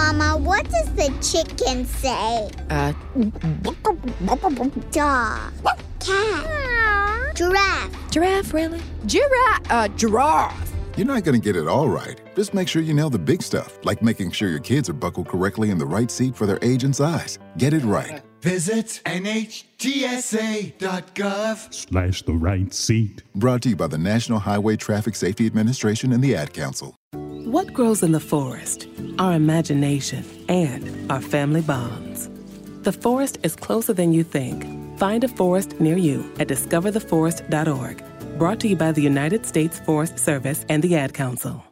Mama, what does the chicken say? Uh, Dog. Cat. Giraffe. giraffe, really? Giraffe, uh, giraffe. You're not going to get it all right. Just make sure you nail the big stuff, like making sure your kids are buckled correctly in the right seat for their age and size. Get it right. Visit NHTSA.gov slash the right seat. Brought to you by the National Highway Traffic Safety Administration and the Ad Council. What grows in the forest? Our imagination and our family bonds. The forest is closer than you think. Find a forest near you at discovertheforest.org. Brought to you by the United States Forest Service and the Ad Council.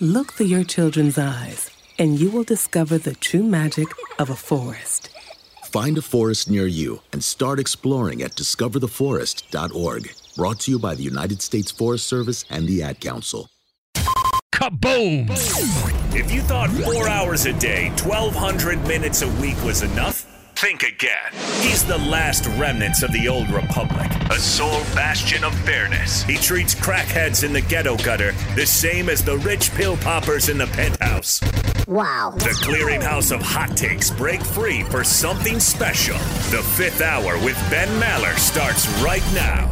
Look through your children's eyes, and you will discover the true magic of a forest. Find a forest near you and start exploring at discovertheforest.org. Brought to you by the United States Forest Service and the Ad Council. Kaboom! If you thought four hours a day, 1,200 minutes a week was enough, think again. He's the last remnants of the old republic, a sole bastion of fairness. He treats crackheads in the ghetto gutter the same as the rich pill poppers in the penthouse. Wow. The clearinghouse of hot takes break free for something special. The fifth hour with Ben Maller starts right now.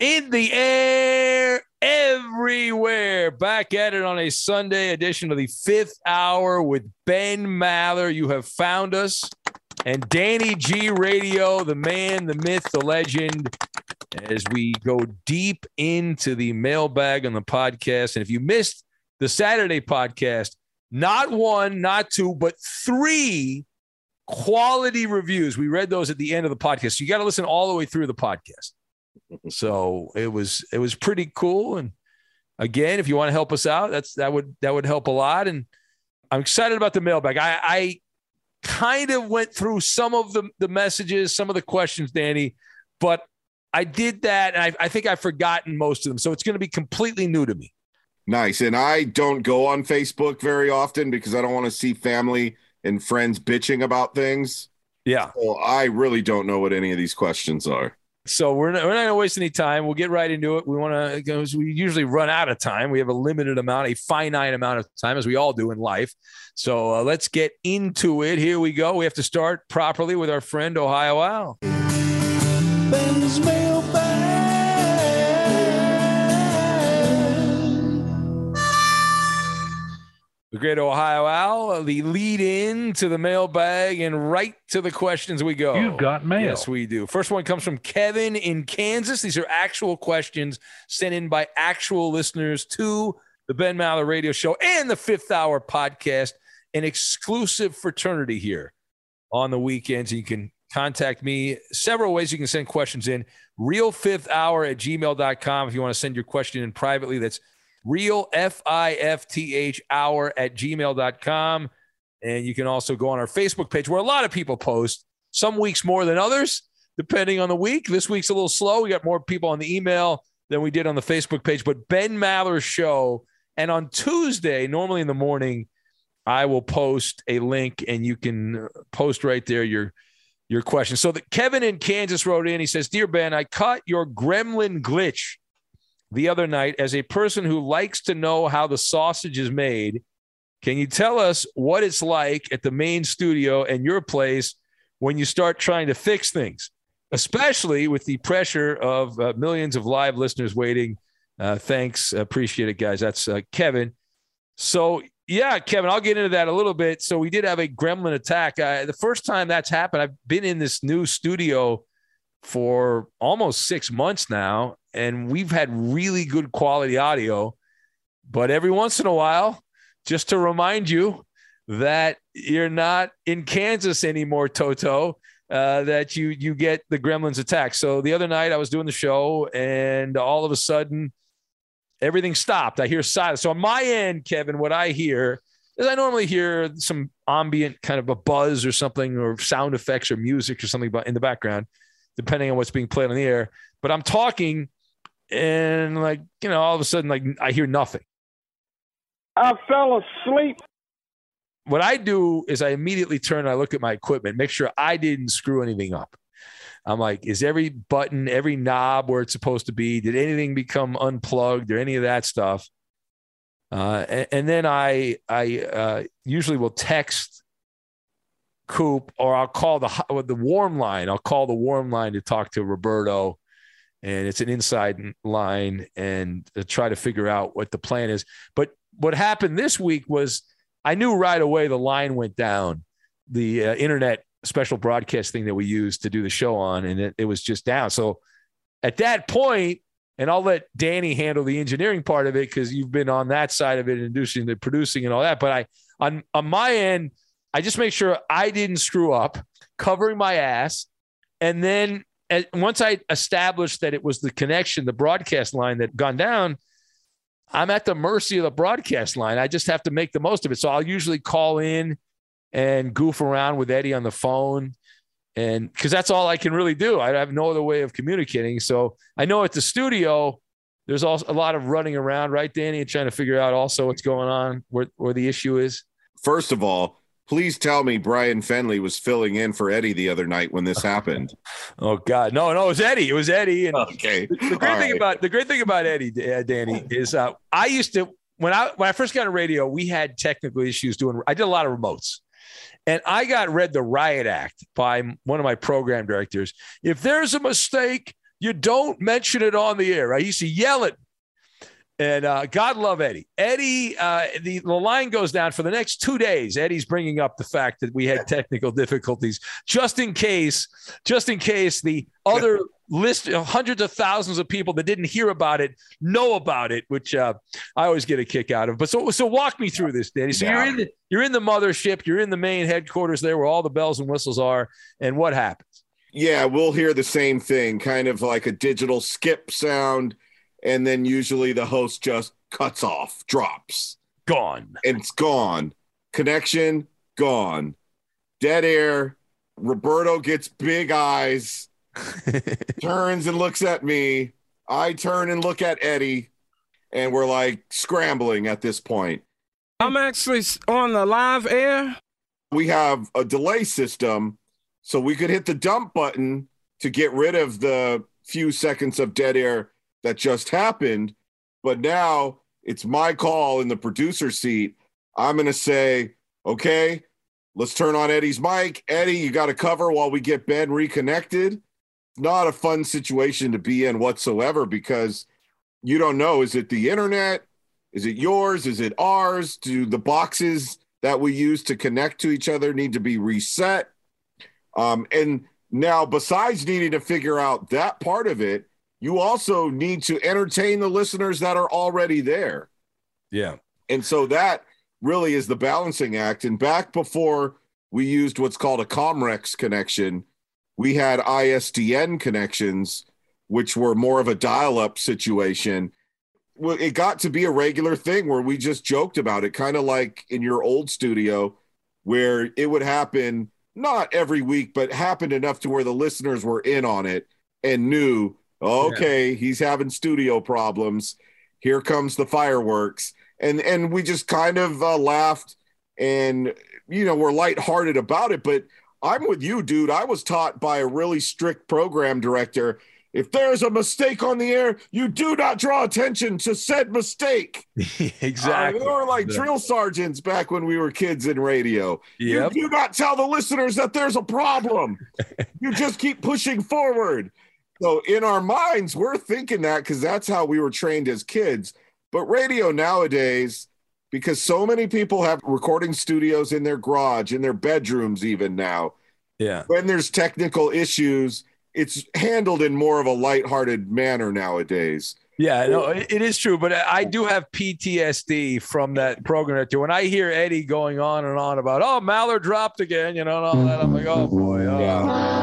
In the air, everywhere. Back at it on a Sunday edition of the fifth hour with Ben Maller. You have found us. And Danny G Radio, the man, the myth, the legend, as we go deep into the mailbag on the podcast. And if you missed the Saturday podcast, not one, not two, but three quality reviews. We read those at the end of the podcast. So you got to listen all the way through the podcast. So it was it was pretty cool. And again, if you want to help us out, that's that would that would help a lot. And I'm excited about the mailbag. I, I kind of went through some of the the messages, some of the questions, Danny, but I did that, and I, I think I've forgotten most of them. So it's going to be completely new to me. Nice. And I don't go on Facebook very often because I don't want to see family and friends bitching about things. Yeah. So I really don't know what any of these questions are. So we're not, we're not going to waste any time. We'll get right into it. We want to, because we usually run out of time. We have a limited amount, a finite amount of time, as we all do in life. So uh, let's get into it. Here we go. We have to start properly with our friend Ohio Al. The great Ohio Al, the lead in to the mailbag and right to the questions we go. You've got mail. Yes, we do. First one comes from Kevin in Kansas. These are actual questions sent in by actual listeners to the Ben Maller radio show and the fifth hour podcast, an exclusive fraternity here on the weekends. You can contact me several ways. You can send questions in real fifth hour at gmail.com. If you want to send your question in privately, that's real f-i-f-t-h hour at gmail.com and you can also go on our facebook page where a lot of people post some weeks more than others depending on the week. This week's a little slow. We got more people on the email than we did on the facebook page but ben maller's show. And on tuesday normally in the morning i will post a link and you can post right there your your question so that kevin in kansas wrote in. He says dear ben i caught your gremlin glitch the other night as a person who likes to know how the sausage is made. Can you tell us what it's like at the main studio and your place when you start trying to fix things, especially with the pressure of uh, millions of live listeners waiting? Uh, thanks. Appreciate it, guys. That's uh, Kevin. So, yeah, Kevin, I'll get into that a little bit. So, we did have a gremlin attack. The first time that's happened, I've been in this new studio for almost six months now, and we've had really good quality audio. But every once in a while, just to remind you that you're not in Kansas anymore, Toto. Uh, that you you get the Gremlins attack. So the other night I was doing the show, and all of a sudden everything stopped. I hear silence. So on my end, Kevin, what I hear is I normally hear some ambient kind of a buzz or something, or sound effects or music or something in the background, depending on what's being played on the air. But I'm talking and like you know all of a sudden like i hear nothing. I fell asleep. What i do is i immediately turn and i look at my equipment make sure i didn't screw anything up. I'm like is every button every knob where it's supposed to be did anything become unplugged or any of that stuff? Uh, and, and, then i i uh, usually will text coop or i'll call the the warm line. I'll call the warm line to talk to roberto and it's an inside line and try to figure out what the plan is. But what happened this week was I knew right away the line went down, the uh, internet special broadcast thing that we used to do the show on, and it, it was just down. So at that point, and I'll let Danny handle the engineering part of it because you've been on that side of it, inducing the producing and all that. But I on on my end, I just make sure I didn't screw up, covering my ass, and then once I established that it was the connection, the broadcast line that gone down, I'm at the mercy of the broadcast line. I just have to make the most of it. So I'll usually call in and goof around with Eddie on the phone. And because that's all I can really do. I have no other way of communicating. So I know at the studio, there's also a lot of running around, right, Danny, and trying to figure out also what's going on, where, where the issue is. First of all, please tell me Brian Fenley was filling in for Eddie the other night when this happened. oh God, no, no, it was Eddie. It was Eddie. And okay. The, the great All thing right. about the great thing about Eddie, uh, Danny, is uh, I used to when I when I first got on radio, we had technical issues doing. I did a lot of remotes. And I got read the riot act by one of my program directors. If there's a mistake, you don't mention it on the air. I used to yell it and uh, God love Eddie. Eddie, uh, the, the line goes down for the next two days. Eddie's bringing up the fact that we had technical difficulties, just in case, just in case the other list, hundreds of thousands of people that didn't hear about it know about it, which uh, I always get a kick out of. But so, so walk me through this, Danny. So you're in the you're in the mothership, you're in the main headquarters there, where all the bells and whistles are, and what happens? Yeah, we'll hear the same thing, kind of like a digital skip sound and then usually the host just cuts off, drops, gone. And it's gone. Connection gone. Dead air. Roberto gets big eyes turns and looks at me. I turn and look at Eddie, and we're like scrambling at this point. I'm actually on the live air. We have a delay system, so we could hit the dump button to get rid of the few seconds of dead air that just happened. But now it's my call in the producer seat. I'm going to say, okay, let's turn on Eddie's mic. Eddie, you got to cover while we get Ben reconnected. Not a fun situation to be in whatsoever because you don't know is it the internet? Is it yours? Is it ours? Do the boxes that we use to connect to each other need to be reset? Um, and now, besides needing to figure out that part of it, you also need to entertain the listeners that are already there. Yeah. And so that really is the balancing act. And back before we used what's called a Comrex connection, we had ISDN connections, which were more of a dial up situation. Well, it got to be a regular thing where we just joked about it, kind of like in your old studio, where it would happen not every week, but happened enough to where the listeners were in on it and knew, okay, he's having studio problems. Here comes the fireworks. And and we just kind of uh, laughed and you know, we're lighthearted about it, but I'm with you, dude. I was taught by a really strict program director. If there's a mistake on the air, you do not draw attention to said mistake. exactly. Uh, they were like drill sergeants back when we were kids in radio. Yep. You do not tell the listeners that there's a problem. you just keep pushing forward. So in our minds, we're thinking that because that's how we were trained as kids. But radio nowadays, because so many people have recording studios in their garage, in their bedrooms, even now. Yeah. When there's technical issues, it's handled in more of a lighthearted manner nowadays. Yeah, no, it it is true, but I do have PTSD from that program. Too. When I hear Eddie going on and on about, oh, Mallard dropped again, you know, and all that, I'm like, oh boy, oh.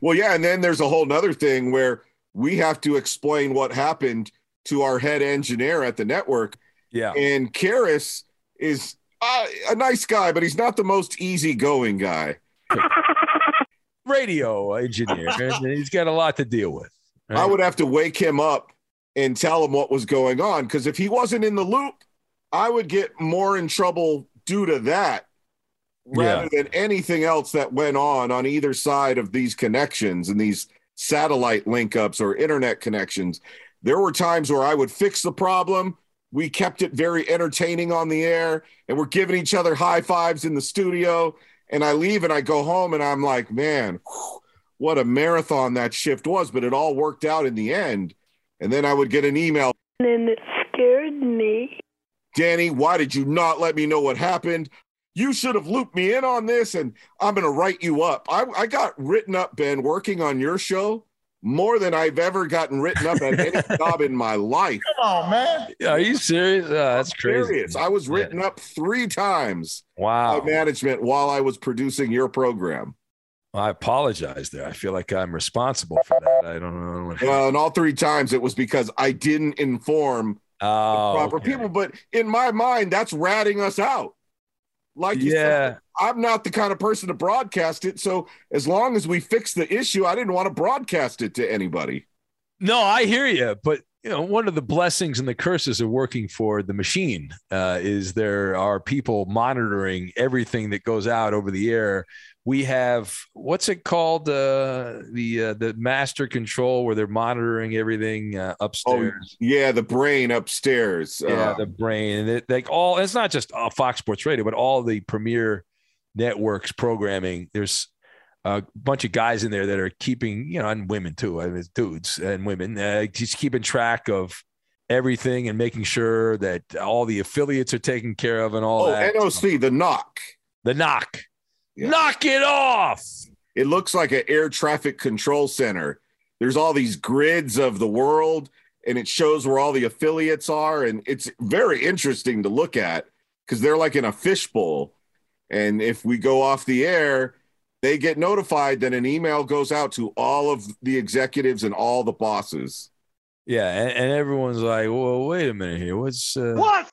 Well, yeah, and then there's a whole nother thing where we have to explain what happened to our head engineer at the network. Yeah. And Karis is uh, a nice guy, but he's not the most easygoing guy. radio engineer. he's got a lot to deal with. I would have to wake him up and tell him what was going on because if he wasn't in the loop, I would get more in trouble due to that rather than anything else that went on on either side of these connections and these satellite link ups or internet connections. There were times where I would fix the problem. We kept it very entertaining on the air and we're giving each other high fives in the studio. And I leave and I go home and I'm like, man, whew, what a marathon that shift was. But it all worked out in the end. And then I would get an email And it scared me. Danny, why did you not let me know what happened? You should have looped me in on this, and I'm going to write you up. I, I got written up, Ben, working on your show more than I've ever gotten written up at any job in my life. Come on, man. Are you serious? Oh, that's crazy. Serious. I was written up three times Wow. by management while I was producing your program. I apologize there. I feel like I'm responsible for that. I don't know. What Well, and all three times it was because I didn't inform oh, the proper okay. people. But in my mind, that's ratting us out. Like you Yeah. said, I'm not the kind of person to broadcast it. So as long as we fix the issue, I didn't want to broadcast it to anybody. No, I hear you, but you know, one of the blessings and the curses of working for the machine uh, is there are people monitoring everything that goes out over the air. We have what's it called? Uh, the uh, the master control where they're monitoring everything uh, upstairs. Yeah, the brain upstairs. yeah, Uh, the brain and it, like all. It's not just uh, Fox Sports Radio, but all the premier networks programming. There's a bunch of guys in there that are keeping, you know, and women too. I mean, dudes and women, uh, just keeping track of everything and making sure that all the affiliates are taken care of and all oh, that. NOC, the knock. The knock. Knock it off. It looks like an air traffic control center. There's all these grids of the world, and it shows where all the affiliates are. And it's very interesting to look at because they're like in a fishbowl. And if we go off the air, they get notified that an email goes out to all of the executives and all the bosses. Yeah, and, and everyone's like, "Well, wait a minute here. What's uh, What?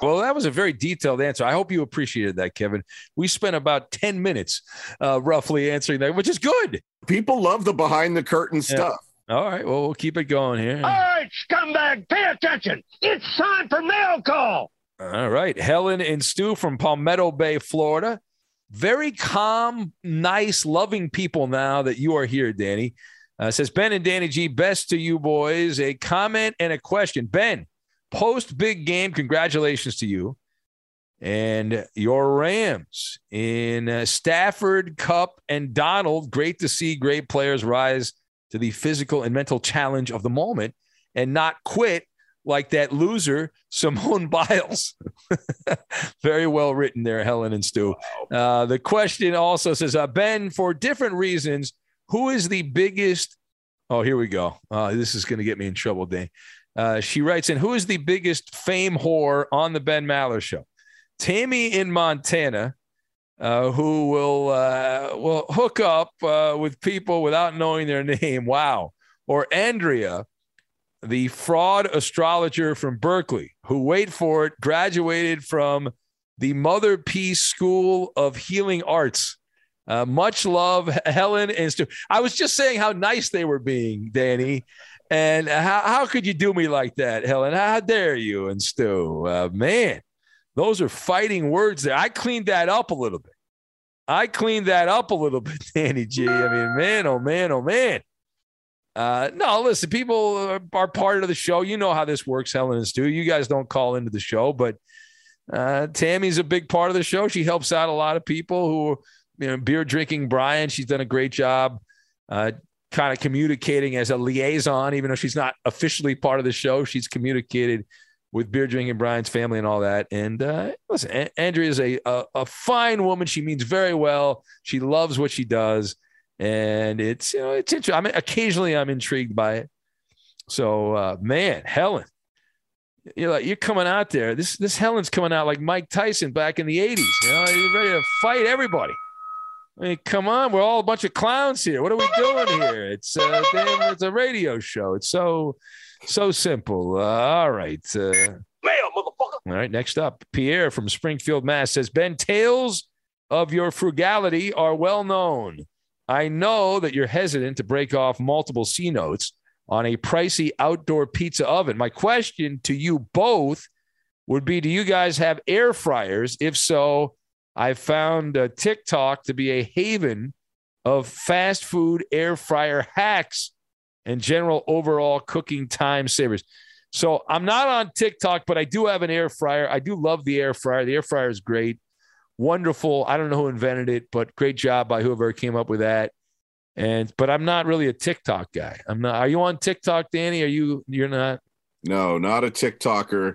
Well, that was a very detailed answer. I hope you appreciated that, Kevin. We spent about 10 minutes uh, roughly answering that, which is good. People love the behind the curtain stuff. All right. Well, we'll keep it going here. All right, scumbag, pay attention. It's time for mail call. All right. Helen and Stu from Palmetto Bay, Florida. Very calm, nice, loving people now that you are here, Danny. Uh, says Ben and Danny G, best to you boys. A comment and a question. Ben, post big game, congratulations to you and your Rams in uh, Stafford, Kupp, and Donald. Great to see great players rise to the physical and mental challenge of the moment and not quit like that loser, Simone Biles. Very well written there, Helen and Stu. Uh, the question also says, uh, Ben, for different reasons, who is the biggest? Oh, here we go. Uh, this is going to get me in trouble, Dane. Uh, she writes in, who is the biggest fame whore on the Ben Maller show? Tammy in Montana, uh, who will uh, will hook up uh, with people without knowing their name. Wow. Or Andrea, the fraud astrologer from Berkeley, who wait for it, graduated from the Mother Peace School of Healing Arts. Uh, much love, Helen and Stu. I was just saying how nice they were being, Danny. And how, how could you do me like that, Helen? How dare you and Stu? Uh, man, those are fighting words there. I cleaned that up a little bit. I cleaned that up a little bit, Danny G. I mean, man, oh man, oh man. Uh, no, listen, people are, are, part of the show. You know how this works, Helen and Stu. You guys don't call into the show, but uh, Tammy's a big part of the show. She helps out a lot of people who, you know, beer drinking Brian. She's done a great job, uh, kind of communicating as a liaison, even though she's not officially part of the show. She's communicated with beer drinking Brian's family and all that. And uh, listen, a- Andrea is a, a, a fine woman. She means very well. She loves what she does, and it's you know it's interesting. I mean, occasionally I'm intrigued by it. So uh, man, Helen, you're like you're coming out there. This this Helen's coming out like Mike Tyson back in the '80s. You know, he's ready to fight everybody. I mean, come on, we're all a bunch of clowns here. What are we doing here? It's uh, damn, it's a radio show. It's so so simple. Uh, all right. Uh, all right. Next up, Pierre from Springfield, Mass says Ben, tales of your frugality are well known. I know that you're hesitant to break off multiple C notes on a pricey outdoor pizza oven. My question to you both would be Do you guys have air fryers? If so, I found uh, TikTok to be a haven of fast food air fryer hacks and general overall cooking time savers. So I'm not on TikTok, but I do have an air fryer. I do love the air fryer. The air fryer is great, wonderful. I don't know who invented it, but great job by whoever came up with that. And but I'm not really a TikTok guy. I'm not. Are you on TikTok, Danny? Are you? You're not. No, not a TikToker.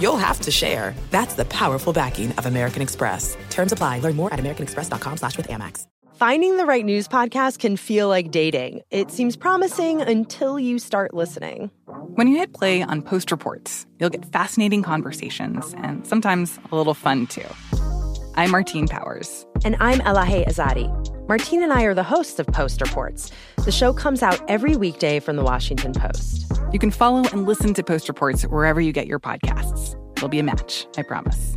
you'll have to share. That's the powerful backing of American Express. Terms apply. Learn more at americanexpress.com slash with Amex. Finding the right news podcast can feel like dating. It seems promising until you start listening. When you hit play on Post Reports, you'll get fascinating conversations and sometimes a little fun too. I'm Martine Powers. And I'm Elahe Azadi. Martine and I are the hosts of Post Reports. The show comes out every weekday from the Washington Post. You can follow and listen to Post Reports wherever you get your podcasts. It'll be a match, I promise.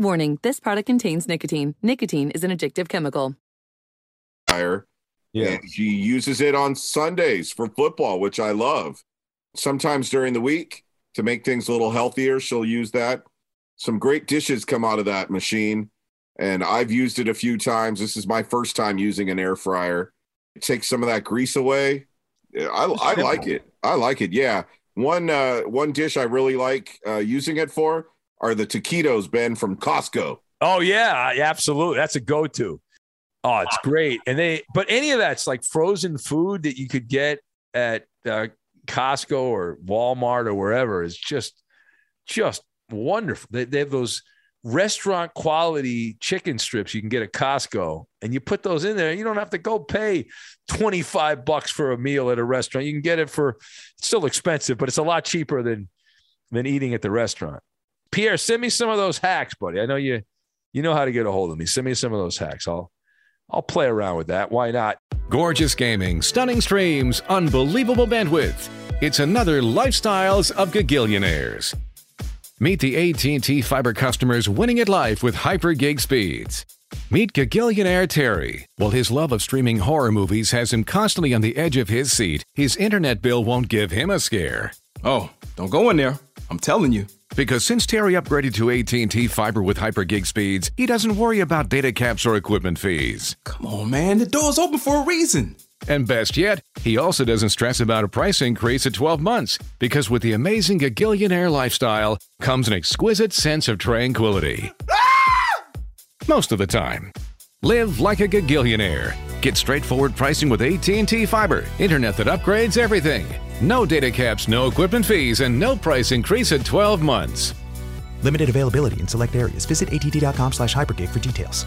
Warning, this product contains nicotine. Nicotine is an addictive chemical. Fire. Yeah. And she uses it on Sundays for football, which I love. Sometimes during the week to make things a little healthier, she'll use that. Some great dishes come out of that machine. And I've used it a few times. This is my first time using an air fryer. It takes some of that grease away. I, I like it. I like it. Yeah. One uh, one dish I really like uh, using it for are the taquitos, Ben from Costco. Oh yeah, absolutely. That's a go-to. Oh, it's great. And they, but any of that's like frozen food that you could get at uh, Costco or Walmart or wherever is just, just wonderful. They, they have those restaurant quality chicken strips you can get at Costco, and you put those in there. You don't have to go pay twenty five bucks for a meal at a restaurant. You can get it for it's still expensive, but it's a lot cheaper than than eating at the restaurant. Pierre, send me some of those hacks, buddy. I know you you know how to get a hold of me. Send me some of those hacks. I'll I'll play around with that. Why not? Gorgeous gaming, stunning streams, unbelievable bandwidth. It's another Lifestyles of Gigillionaires. Meet the AT&T Fiber customers winning at life with hyper gig speeds. Meet Gigillionaire Terry. While his love of streaming horror movies has him constantly on the edge of his seat, his internet bill won't give him a scare. Oh, don't go in there. I'm telling you. Because since Terry upgraded to AT&T Fiber with hyper gig speeds, he doesn't worry about data caps or equipment fees. Come on, man. The door's open for a reason. And best yet, he also doesn't stress about a price increase at 12 months because with the amazing Gigillionaire lifestyle comes an exquisite sense of tranquility. Ah! Most of the time. Live like a Gigillionaire. Get straightforward pricing with AT&T Fiber, internet that upgrades everything. No data caps, no equipment fees, and no price increase at 12 months. Limited availability in select areas. Visit att.com slash hypergig for details.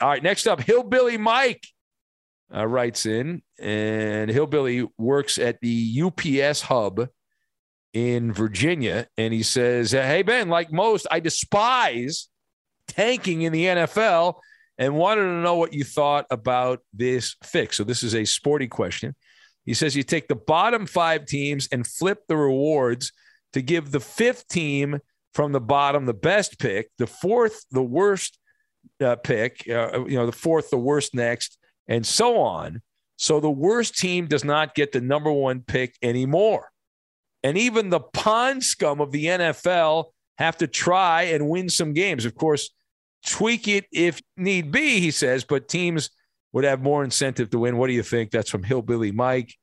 All right, next up, Hillbilly Mike uh, writes in, and Hillbilly works at the UPS hub in Virginia, and he says, "Hey Ben, like most, I despise tanking in the NFL, and wanted to know what you thought about this fix." So this is a sporty question. He says you take the bottom five teams and flip the rewards to give the fifth team from the bottom the best pick, the fourth the worst uh, pick, uh, you know, the fourth the worst next, and so on. So the worst team does not get the number one pick anymore. And even the pond scum of the NFL have to try and win some games. Of course, tweak it if need be, he says, but teams would have more incentive to win. What do you think? That's from Hillbilly Mike.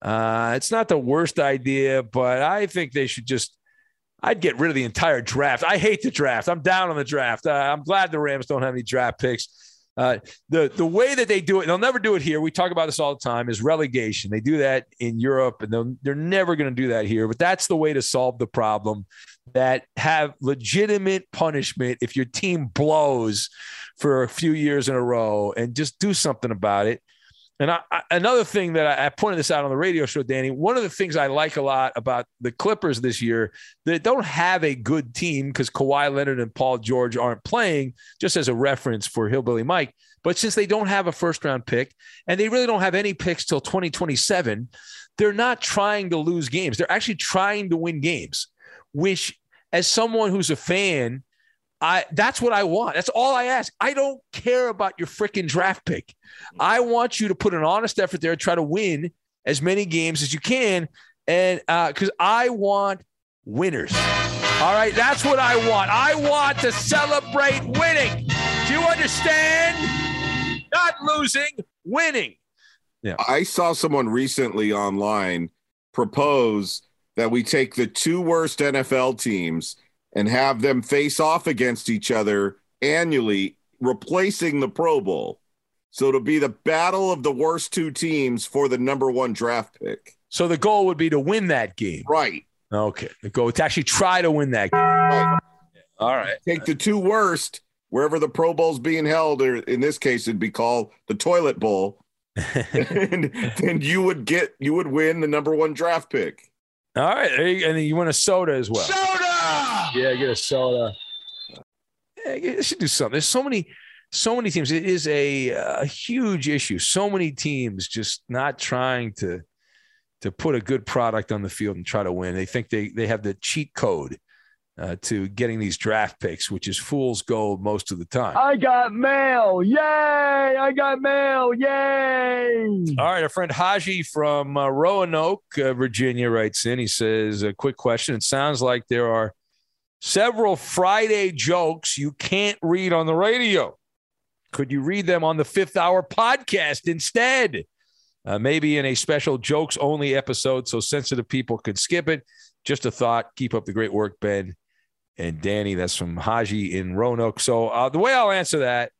Uh, it's not the worst idea, but I think they should just. I'd get rid of the entire draft. I hate the draft. I'm down on the draft. Uh, I'm glad the Rams don't have any draft picks. Uh, the the way that they do it, they'll never do it here. We talk about this all the time. Is relegation? They do that in Europe, and they're never going to do that here. But that's the way to solve the problem. That have legitimate punishment if your team blows for a few years in a row, and just do something about it. And I, I, another thing that I, I, pointed this out on the radio show, Danny. One of the things I like a lot about the Clippers this year, they don't have a good team because Kawhi Leonard and Paul George aren't playing. Just as a reference for Hillbilly Mike, but since they don't have a first round pick and they really don't have any picks till 2027, they're not trying to lose games. They're actually trying to win games. Which, as someone who's a fan, I that's what I want. That's all I ask. I don't care about your freaking draft pick. I want you to put an honest effort there, try to win as many games as you can, and because uh, I want winners. All right, that's what I want. I want to celebrate winning. Do you understand? Not losing, winning. Yeah. I saw someone recently online propose that we take the two worst NFL teams and have them face off against each other annually, replacing the Pro Bowl. So it'll be the battle of the worst two teams for the number one draft pick. So the goal would be to win that game. Right. Okay. The goal to actually try to win that game. Right. All right. Take the two worst wherever the Pro Bowl's being held, or in this case, it'd be called the Toilet Bowl. and then you would get you would win the number one draft pick. All right, and you win a soda as well. Soda. Yeah, get a soda. Yeah, you should do something. There's so many, so many teams. It is a, uh, a huge issue. So many teams just not trying to to put a good product on the field and try to win. They think they they have the cheat code uh, to getting these draft picks, which is fool's gold most of the time. I got mail. Yay. I got mail. Yay. All right. Our friend Haji from uh, Roanoke, uh, Virginia writes in. He says, A quick question. It sounds like there are several Friday jokes you can't read on the radio. Could you read them on the fifth hour podcast instead? Uh, maybe in a special jokes only episode so sensitive people could skip it. Just a thought. Keep up the great work, Ben and Danny. That's from Haji in Roanoke. So uh, the way I'll answer that,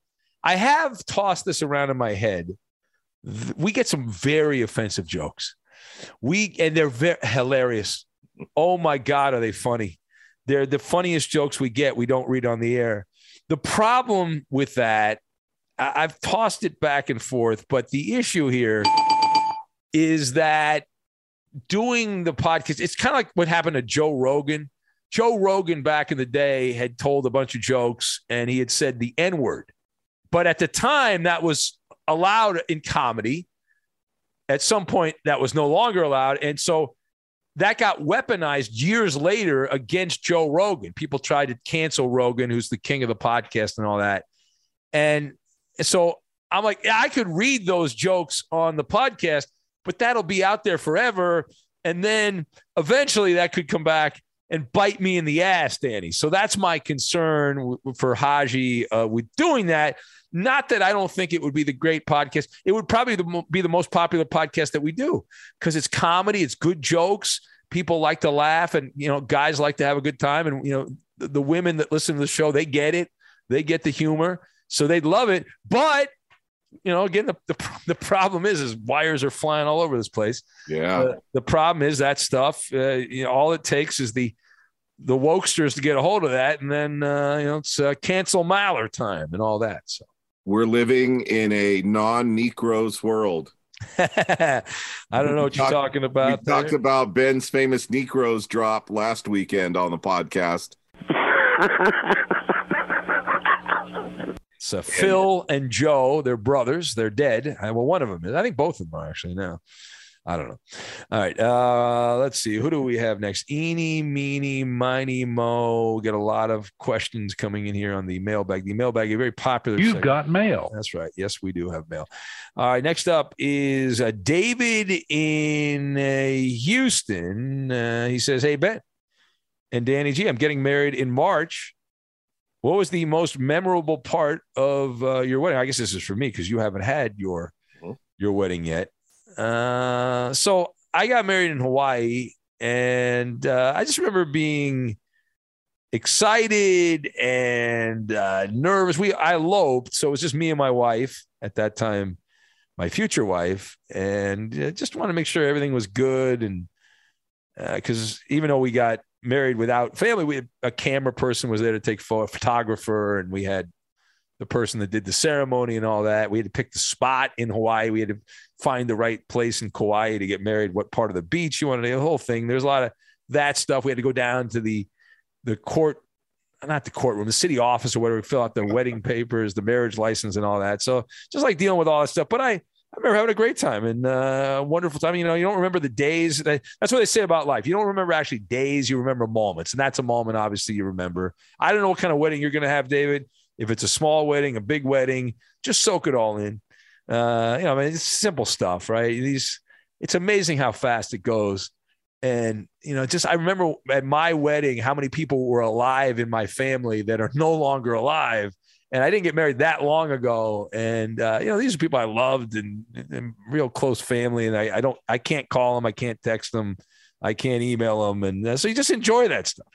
I have tossed this around in my head. We get some very offensive jokes. We and they're very hilarious. Oh my God, are they funny? They're the funniest jokes we get. We don't read on the air. The problem with that, I've tossed it back and forth, but the issue here is that doing the podcast, it's kind of like what happened to Joe Rogan Joe Rogan back in the day had told a bunch of jokes and he had said the N word. But at the time, that was allowed in comedy. At some point, that was no longer allowed. And so that got weaponized years later against Joe Rogan. People tried to cancel Rogan, who's the king of the podcast and all that. And so I'm like, I could read those jokes on the podcast, but that'll be out there forever. And then eventually that could come back and bite me in the ass, Danny. So that's my concern w- for Haji uh, with doing that. Not that I don't think it would be the great podcast. It would probably be the most popular podcast that we do because it's comedy, it's good jokes. People like to laugh, and you know, guys like to have a good time. And you know, the, the women that listen to the show, they get it. They get the humor, so they'd love it. But you know, again, the, the, the, problem is, is wires are flying all over this place. Yeah. Uh, the problem is that stuff, uh, you know, all it takes is the, the wokesters to get a hold of that. And then, uh, you know, it's uh, cancel Maller time and all that. So We're living in a non-Negroes world. I don't know what you're Talk- talking about. We talked about Ben's famous Negroes drop last weekend on the podcast. So Phil and Joe, they're brothers. They're dead. Uh, Well, one of them is. I think both of them are actually now. I don't know. All right. Uh, let's see. Who do we have next? Eeny, meeny, miny, mo. We Get a lot of questions coming in here on the mailbag. The mailbag, is very popular. You've segment. got mail. That's right. Yes, we do have mail. All right. Next up is uh, David in uh, Houston. Uh, he says, Hey, Ben and Danny G, I'm getting married in March. What was the most memorable part of uh, your wedding? I guess this is for me because you haven't had your your wedding yet. Uh, so I got married in Hawaii, and uh, I just remember being excited and uh, nervous. We I eloped, so it was just me and my wife at that time, my future wife, and uh, just want to make sure everything was good. And because even though we got married without family, we had, a camera person was there to take photo, photographer, and we had the person that did the ceremony and all that. We had to pick the spot in Hawaii. We had to find the right place in Kauai to get married, what part of the beach you wanted, the whole thing. There's a lot of that stuff. We had to go down to the the court, not the courtroom, the city office or whatever, fill out the wedding papers, the marriage license, and all that. So just like dealing with all that stuff. But I I remember having a great time and uh, a wonderful time. You know, you don't remember the days. That, that's what they say about life. You don't remember actually days. You remember moments, and that's a moment. Obviously, you remember. I don't know what kind of wedding you're going to have, David. If it's a small wedding, a big wedding, just soak it all in. Uh, you know, I mean, it's simple stuff, right? These, it's amazing how fast it goes. And you know, just I remember at my wedding how many people were alive in my family that are no longer alive and I didn't get married that long ago. And uh, you know, these are people I loved and, and real close family. And I, I, don't, I can't call them, I can't text them, I can't email them, and uh, so you just enjoy that stuff.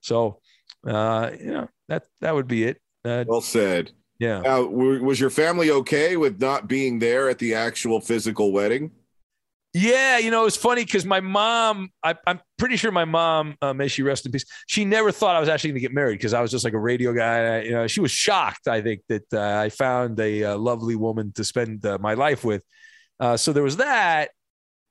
So, uh, you know, that that would be it. Uh, well said. Yeah. Now, was your family okay with not being there at the actual physical wedding? Yeah, you know, it's funny because my mom, I, I'm pretty sure my mom, uh, may she rest in peace, she never thought I was actually going to get married because I was just like a radio guy. I, you know, she was shocked, I think, that uh, I found a, uh lovely woman to spend uh, my life with. Uh, so there was that.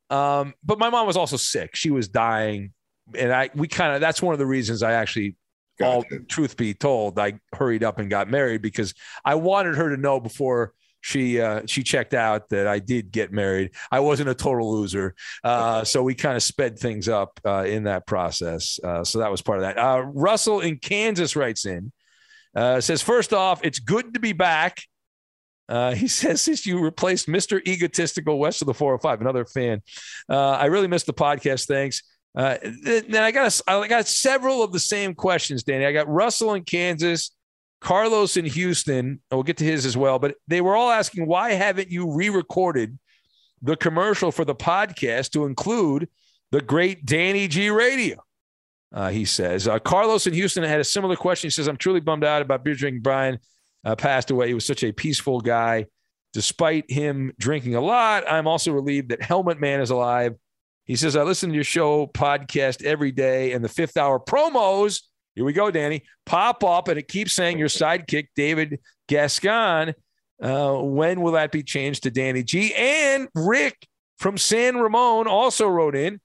Um, but my mom was also sick. She was dying. And I, we kind of, that's one of the reasons I actually, all truth be told, I hurried up and got married because I wanted her to know before she uh, she checked out that I did get married. I wasn't a total loser, uh, so we kind of sped things up uh, in that process. Uh, so that was part of that. Uh, Russell in Kansas writes in uh, says first off, it's good to be back. he says since you replaced Mr. Egotistical west of the 405, another fan. I really missed the podcast. Thanks. then I got a, I got several of the same questions, Danny. I got Russell in Kansas. Carlos in Houston, we'll get to his as well, but they were all asking, why haven't you re recorded the commercial for the podcast to include the great Danny G Radio? Uh, he says. Uh, Carlos in Houston had a similar question. He says, I'm truly bummed out about beer drinking Brian uh, passed away. He was such a peaceful guy. Despite him drinking a lot, I'm also relieved that Helmet Man is alive. He says, I listen to your show podcast every day, and the fifth hour promos here we go, Danny. Pop up, and it keeps saying your sidekick, David Gascon. Uh, when will that be changed to Danny G? And Rick from San Ramon also wrote in,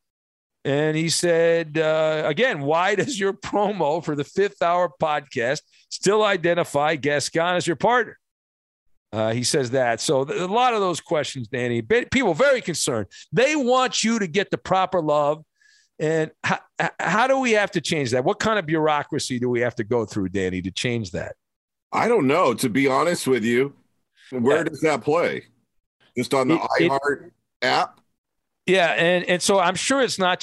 and he said, uh, again, why does your promo for the fifth hour podcast still identify Gascon as your partner? Uh, he says that. So th- a lot of those questions, Danny, people very concerned. They want you to get the proper love and how, how do we have to change that? What kind of bureaucracy do we have to go through, Danny, to change that? I don't know. To be honest with you, where yeah. does that play? Just on the it, iHeart it, app? Yeah, and and so I'm sure it's not.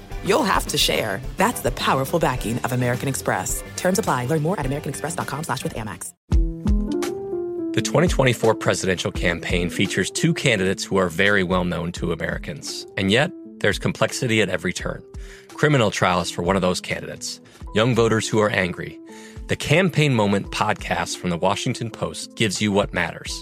you'll have to share. That's the powerful backing of American Express. Terms apply. Learn more at americanexpress.com slash with Amex. The 2024 presidential campaign features two candidates who are very well known to Americans. And yet, there's complexity at every turn. Criminal trials for one of those candidates. Young voters who are angry. The Campaign Moment podcast from the Washington Post gives you what matters.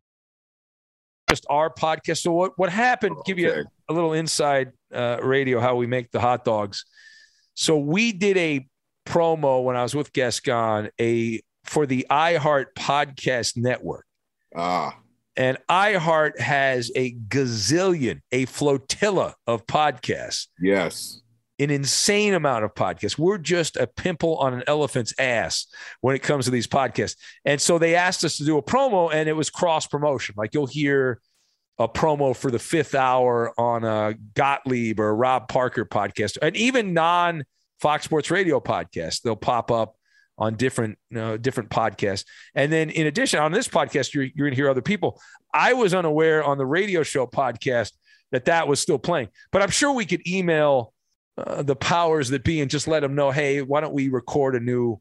just our podcast. So what what happened? Give you a, a little inside uh, radio how we make the hot dogs. So we did a promo when I was with Gascon a for the iHeart Podcast Network. Ah. And iHeart has a gazillion, a flotilla of podcasts. Yes. An insane amount of podcasts. We're just a pimple on an elephant's ass when it comes to these podcasts. And so they asked us to do a promo, and it was cross promotion. Like you'll hear a promo for the fifth hour on a Gottlieb or a Rob Parker podcast, and even non Fox Sports Radio podcast. They'll pop up on different different podcasts. And then in addition, on this podcast, you're, you're going to hear other people. I was unaware on the radio show podcast that that was still playing, but I'm sure we could email uh, the powers that be and just let them know, hey, why don't we record a new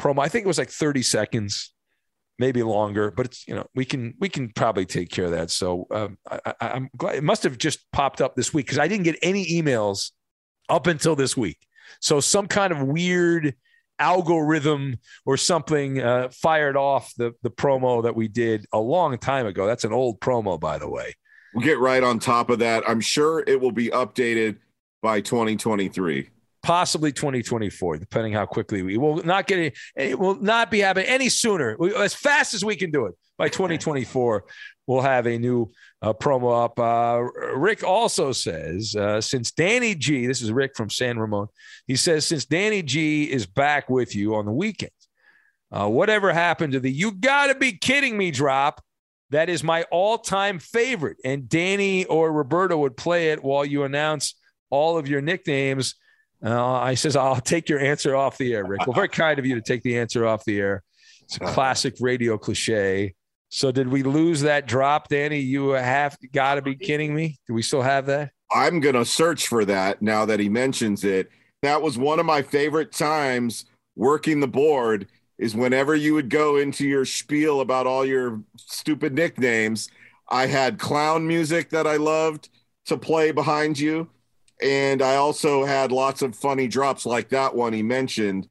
promo? I think it was like 30 seconds, maybe longer, but it's you know we can we can probably take care of that. So um, I, I'm glad it must have just popped up this week because I didn't get any emails up until this week. So some kind of weird algorithm or something uh, fired off the the promo that we did a long time ago. That's an old promo, by the way. We'll get right on top of that. I'm sure it will be updated by 2023 possibly 2024 depending how quickly we will not get it it will not be happening any sooner. We, as fast as we can do it. By 2024 we'll have a new uh, promo up. Uh, rick also says uh, since danny g this is rick from san ramon. He says since danny g is back with you on the weekends uh, whatever happened to the you gotta be kidding me drop. That is my all-time favorite. And danny or roberto would play it while you announce all of your nicknames. Uh, I says, I'll take your answer off the air, Rick. Well, very kind of you to take the answer off the air. It's a classic radio cliche. So did we lose that drop, Danny? You have got to be kidding me. Do we still have that? I'm going to search for that now that he mentions it. That was one of my favorite times working the board is whenever you would go into your spiel about all your stupid nicknames, I had clown music that I loved to play behind you. And I also had lots of funny drops like that one he mentioned.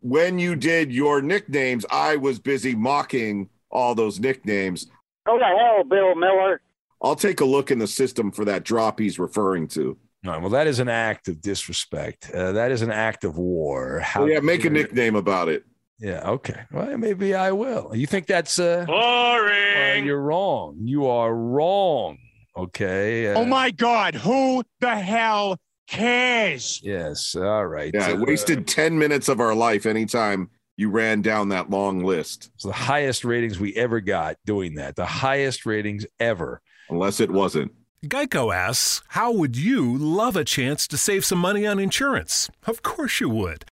When you did your nicknames, I was busy mocking all those nicknames. Go to hell, Bill Miller. I'll take a look in the system for that drop he's referring to. All right, well, that is an act of disrespect. Uh, that is an act of war. How yeah, make a nickname about it. Yeah. Okay. Well, maybe I will. You think that's uh, boring? Uh, you're wrong. You are wrong. Okay. Uh, oh my God! Who the hell cares? Yes. All right. Yeah, I wasted ten minutes of our life anytime you ran down that long list. It's the highest ratings we ever got doing that. The highest ratings ever. Unless it wasn't. Geico asks, How would you love a chance to save some money on insurance? Of course you would.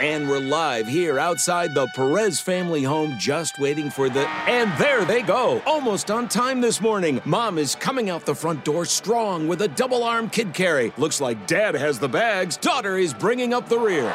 And we're live here outside the Perez family home, just waiting for the. And there they go! Almost on time this morning. Mom is coming out the front door strong with a double arm kid carry. Looks like dad has the bags. Daughter is bringing up the rear.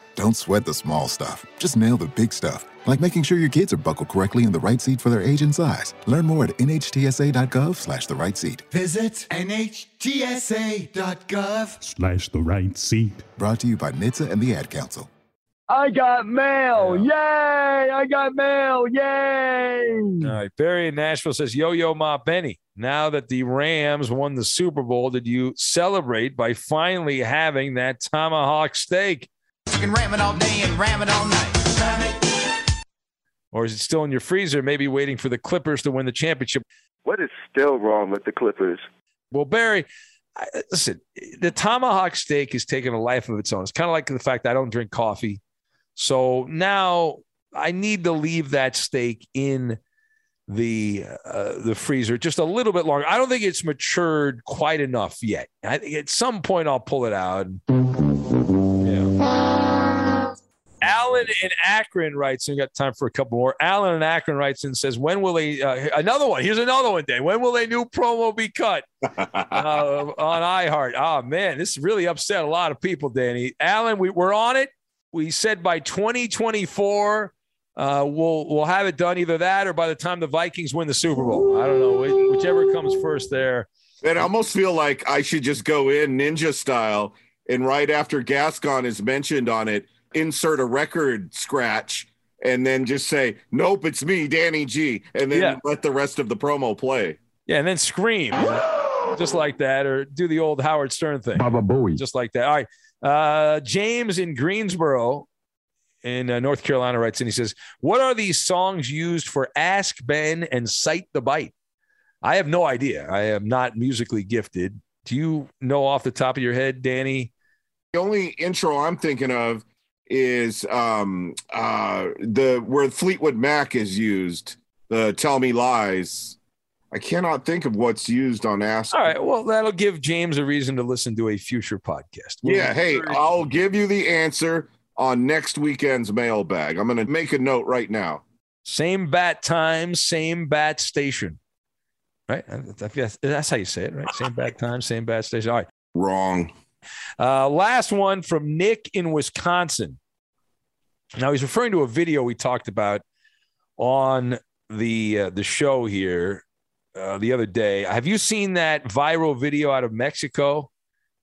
Don't sweat the small stuff. Just nail the big stuff like making sure your kids are buckled correctly in the right seat for their age and size. Learn more at nhtsa.gov slash the right seat. Visit nhtsa.gov slash the right seat. Brought to you by NHTSA and the Ad Council. I got mail. Yay! I got mail. Yay! All right. Barry in Nashville says, Yo, yo, Ma Benny. Now that the Rams won the Super Bowl, did you celebrate by finally having that tomahawk steak? You can ram it all day and ram it all night. Or is it still in your freezer, maybe waiting for the Clippers to win the championship? What is still wrong with the Clippers? Well, Barry, I, listen, the tomahawk steak is taking a life of its own. It's kind of like the fact I don't drink coffee. So now I need to leave that steak in the uh, the freezer just a little bit longer. I don't think it's matured quite enough yet. I think at some point I'll pull it out. Alan in Akron writes, and we got time for a couple more. Alan in Akron writes and says, "When will they? Uh, another one. Here's another one. Day. When will a new promo be cut uh, on iHeart? Oh man, this really upset a lot of people. Danny, Alan, we, we're on it. We said by 2024, uh, we'll we'll have it done. Either that, or by the time the Vikings win the Super Bowl. I don't know, whichever comes first there. And I almost feel like I should just go in ninja style, and right after Gascon is mentioned on it." Insert a record scratch and then just say, "Nope, it's me, Danny G," and then yeah. let the rest of the promo play. Yeah, and then scream just like that, or do the old Howard Stern thing, Baba Booey, just like that. All right, uh, James in Greensboro. In uh, North Carolina, writes and he says, "What are these songs used for Ask Ben and Cite the Bite?" I have no idea. I am not musically gifted. Do you know off the top of your head, Danny? The only intro I'm thinking of is um uh the where Fleetwood Mac is used, the Tell Me Lies. I cannot think of what's used on Ask. All right, well, that'll give James a reason to listen to a future podcast. We'll yeah, hey, I'll give you the answer on next weekend's mailbag. I'm going to make a note right now. Same bat time, same bat station. Right? That's how you say it, right? Same bat time, same bat station. All right. Wrong. Uh, last one from Nick in Wisconsin. Now he's referring to a video we talked about on the uh, the show here uh, the other day. Have you seen that viral video out of Mexico,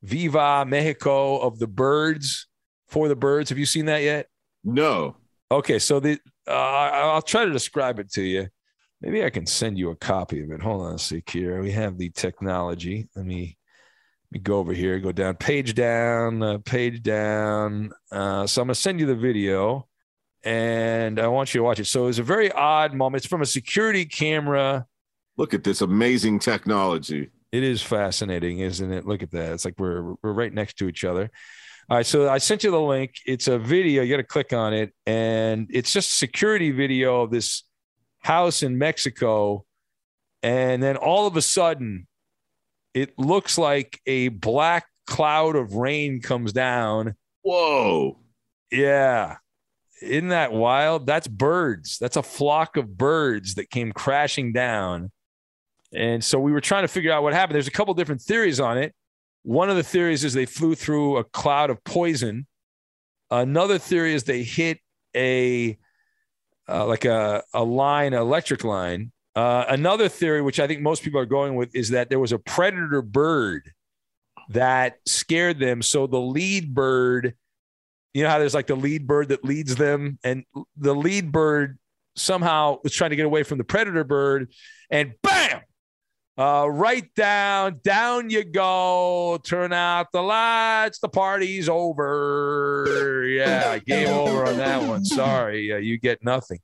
Viva Mexico, of the birds for the birds? Have you seen that yet? No. Okay, so the uh, I'll try to describe it to you. Maybe I can send you a copy of it. Hold on a sec here. We have the technology. Let me me go over here. Go down, page down, uh, page down. Uh, so I'm gonna send you the video, and I want you to watch it. So it's a very odd moment. It's from a security camera. Look at this amazing technology. It is fascinating, isn't it? Look at that. It's like we're we're right next to each other. All right, so I sent you the link. It's a video. You got to click on it, and it's just security video of this house in Mexico. And then all of a sudden, it looks like a black cloud of rain comes down. Whoa! Yeah, isn't that wild? That's birds. That's a flock of birds that came crashing down. And so we were trying to figure out what happened. There's a couple different theories on it. One of the theories is they flew through a cloud of poison. Another theory is they hit a uh, like a, a line, an electric line. Uh, another theory, which I think most people are going with, is that there was a predator bird that scared them. So the lead bird, you know how there's like the lead bird that leads them, and the lead bird somehow was trying to get away from the predator bird, and bam, uh, right down, down you go. Turn out the lights. The party's over. Yeah, game over on that one. Sorry, uh, you get nothing.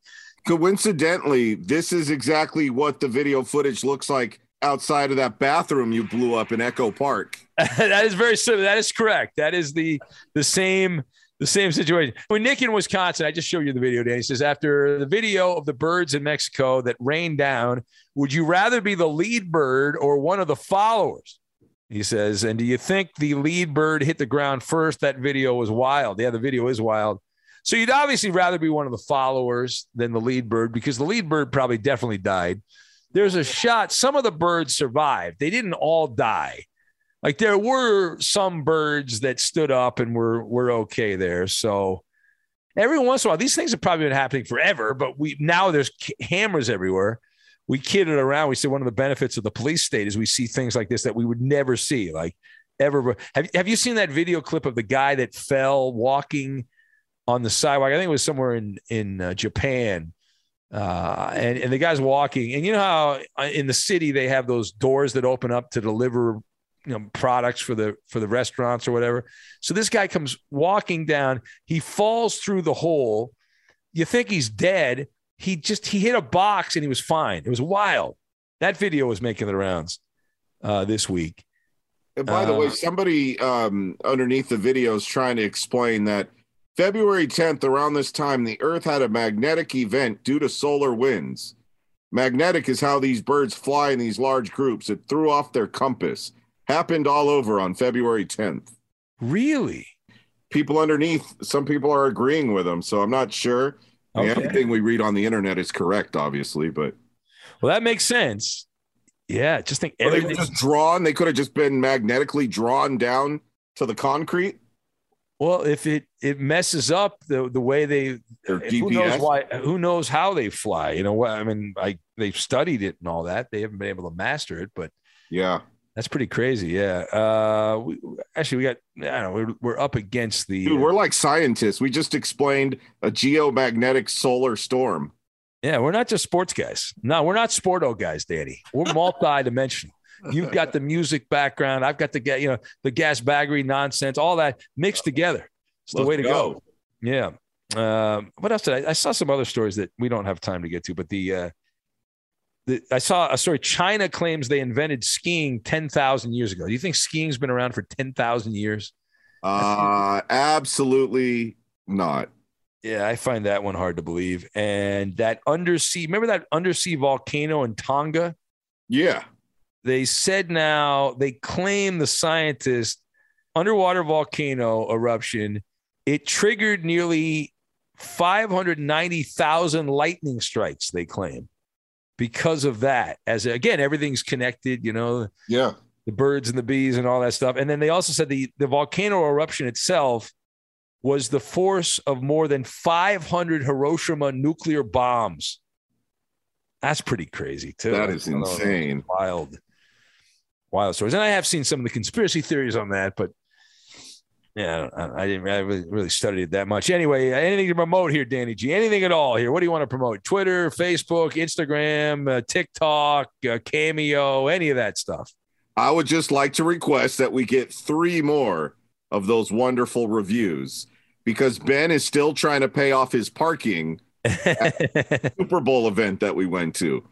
Coincidentally, this is exactly what the video footage looks like outside of that bathroom you blew up in Echo Park. that is very similar. That is correct. That is the the same the same situation. When Nick in Wisconsin, I just showed you the video, Dan. He says, after the video of the birds in Mexico that rained down, would you rather be the lead bird or one of the followers? He says, and do you think the lead bird hit the ground first? That video was wild. Yeah, the video is wild. So you'd obviously rather be one of the followers than the lead bird because the lead bird probably definitely died. There's a shot. Some of the birds survived. They didn't all die like there were some birds that stood up and were were okay there. So every once in a while, these things have probably been happening forever, but we now there's hammers everywhere. We kidded around. We said one of the benefits of the police state is we see things like this that we would never see, like ever. Have Have you seen that video clip of the guy that fell walking on the sidewalk? I think it was somewhere in in uh, Japan. Uh, and, and the guy's walking, and you know how uh, in the city they have those doors that open up to deliver you know products for the for the restaurants or whatever. So this guy comes walking down, he falls through the hole. You think he's dead. He just he hit a box and he was fine. It was wild. That video was making the rounds uh, this week. And by uh, the way, somebody um, underneath the video is trying to explain that February 10th, around this time, the Earth had a magnetic event due to solar winds. Magnetic is how these birds fly in these large groups. It threw off their compass happened all over on February 10th. Really? People underneath, some people are agreeing with them. So I'm not sure. Okay. Everything we read on the internet is correct, obviously, but. Well, that makes sense. Yeah, just think everything. They just drawn. They could have just been magnetically drawn down to the concrete. Well, if it it messes up the the way they, who knows why? Who knows how they fly? You know what? I mean, I they've studied it and all that. They haven't been able to master it, but yeah, that's pretty crazy. Yeah. Uh, we, actually, we got, I don't know, we're, we're up against the. Dude, we're like scientists. We just explained a geomagnetic solar storm. Yeah. We're not just sports guys. No, we're not sporto guys, Danny. We're multi-dimensional. You've got the music background. I've got the, you know, the gas baggery nonsense, all that mixed together. It's the Let's way to go. go. Yeah. Um, what else did I, I saw some other stories that we don't have time to get to, but the, uh, I saw a story. China claims they invented skiing 10,000 years ago. Do you think skiing's been around for 10,000 years? Uh, absolutely not. Yeah, I find that one hard to believe. And that undersea, remember that undersea volcano in Tonga? Yeah. They said now, they claim the scientist underwater volcano eruption, it triggered nearly 590,000 lightning strikes, they claim, because of that. As again, everything's connected, you know. Yeah. The birds and the bees and all that stuff. And then they also said the, the volcano eruption itself was the force of more than 500 Hiroshima nuclear bombs. That's pretty crazy, too. That is insane. Wild, wild stories. And I have seen some of the conspiracy theories on that, but yeah, I, I didn't I really, really study it that much. Anyway, anything to promote here, Danny G? Anything at all here? What do you want to promote? Twitter, Facebook, Instagram, uh, TikTok, uh, Cameo, any of that stuff? I would just like to request that we get three more of those wonderful reviews because Ben is still trying to pay off his parking Super Bowl event that we went to.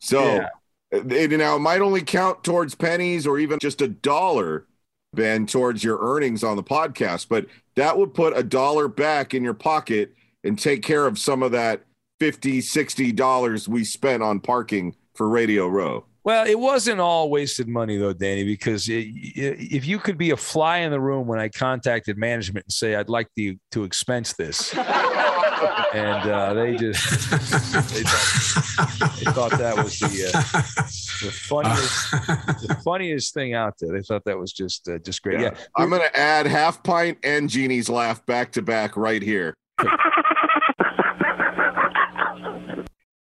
So, yeah. It, now it might only count towards pennies or even just a dollar, Ben, towards your earnings on the podcast, but that would put a dollar back in your pocket and take care of some of that 50 60 dollars we spent on parking for radio row. Well, it wasn't all wasted money though, Danny, because it, if you could be a fly in the room when I contacted management and say I'd like to to expense this, and uh, they just they thought, they thought, that was the uh, the funniest the funniest thing out there. They thought that was just uh, just great. Yeah, yeah. I'm gonna add half pint and Jeannie's laugh back to back right here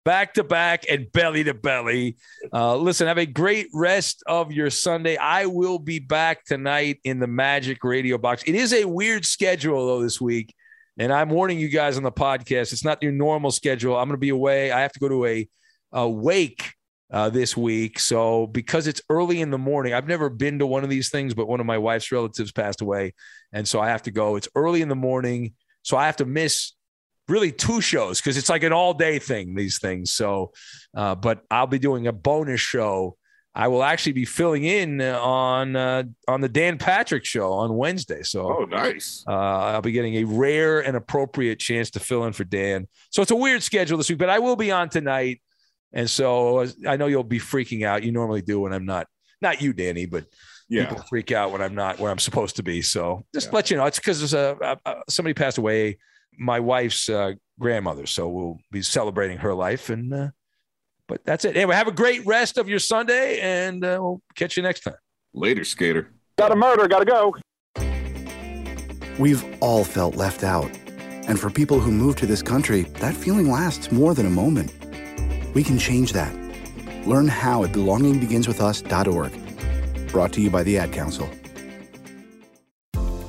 back to back and belly to belly. Uh, listen, have a great rest of your Sunday. I will be back tonight in the Magic Radio Box. It is a weird schedule, though, this week. And I'm warning you guys on the podcast, it's not your normal schedule. I'm going to be away. I have to go to a, a wake uh, this week. So, because it's early in the morning, I've never been to one of these things, but one of my wife's relatives passed away. And so I have to go. It's early in the morning. So I have to miss really two shows because it's like an all day thing, these things. So, uh, but I'll be doing a bonus show. I will actually be filling in on uh, on the Dan Patrick show on Wednesday. So, oh, nice! Uh, I'll be getting a rare and appropriate chance to fill in for Dan. So it's a weird schedule this week, but I will be on tonight, and so I know you'll be freaking out. You normally do when I'm not. Not you, Danny, but yeah. people freak out when I'm not where I'm supposed to be. So just yeah. let you know, it's because there's a, a, somebody passed away my wife's uh, grandmother. So we'll be celebrating her life. And, uh, but that's it. Anyway, have a great rest of your Sunday and uh, we'll catch you next time. Later, skater. Got a murder, gotta go. We've all felt left out. And for people who move to this country, that feeling lasts more than a moment. We can change that. Learn how at belongingbeginswithus.org. Brought to you by the Ad Council.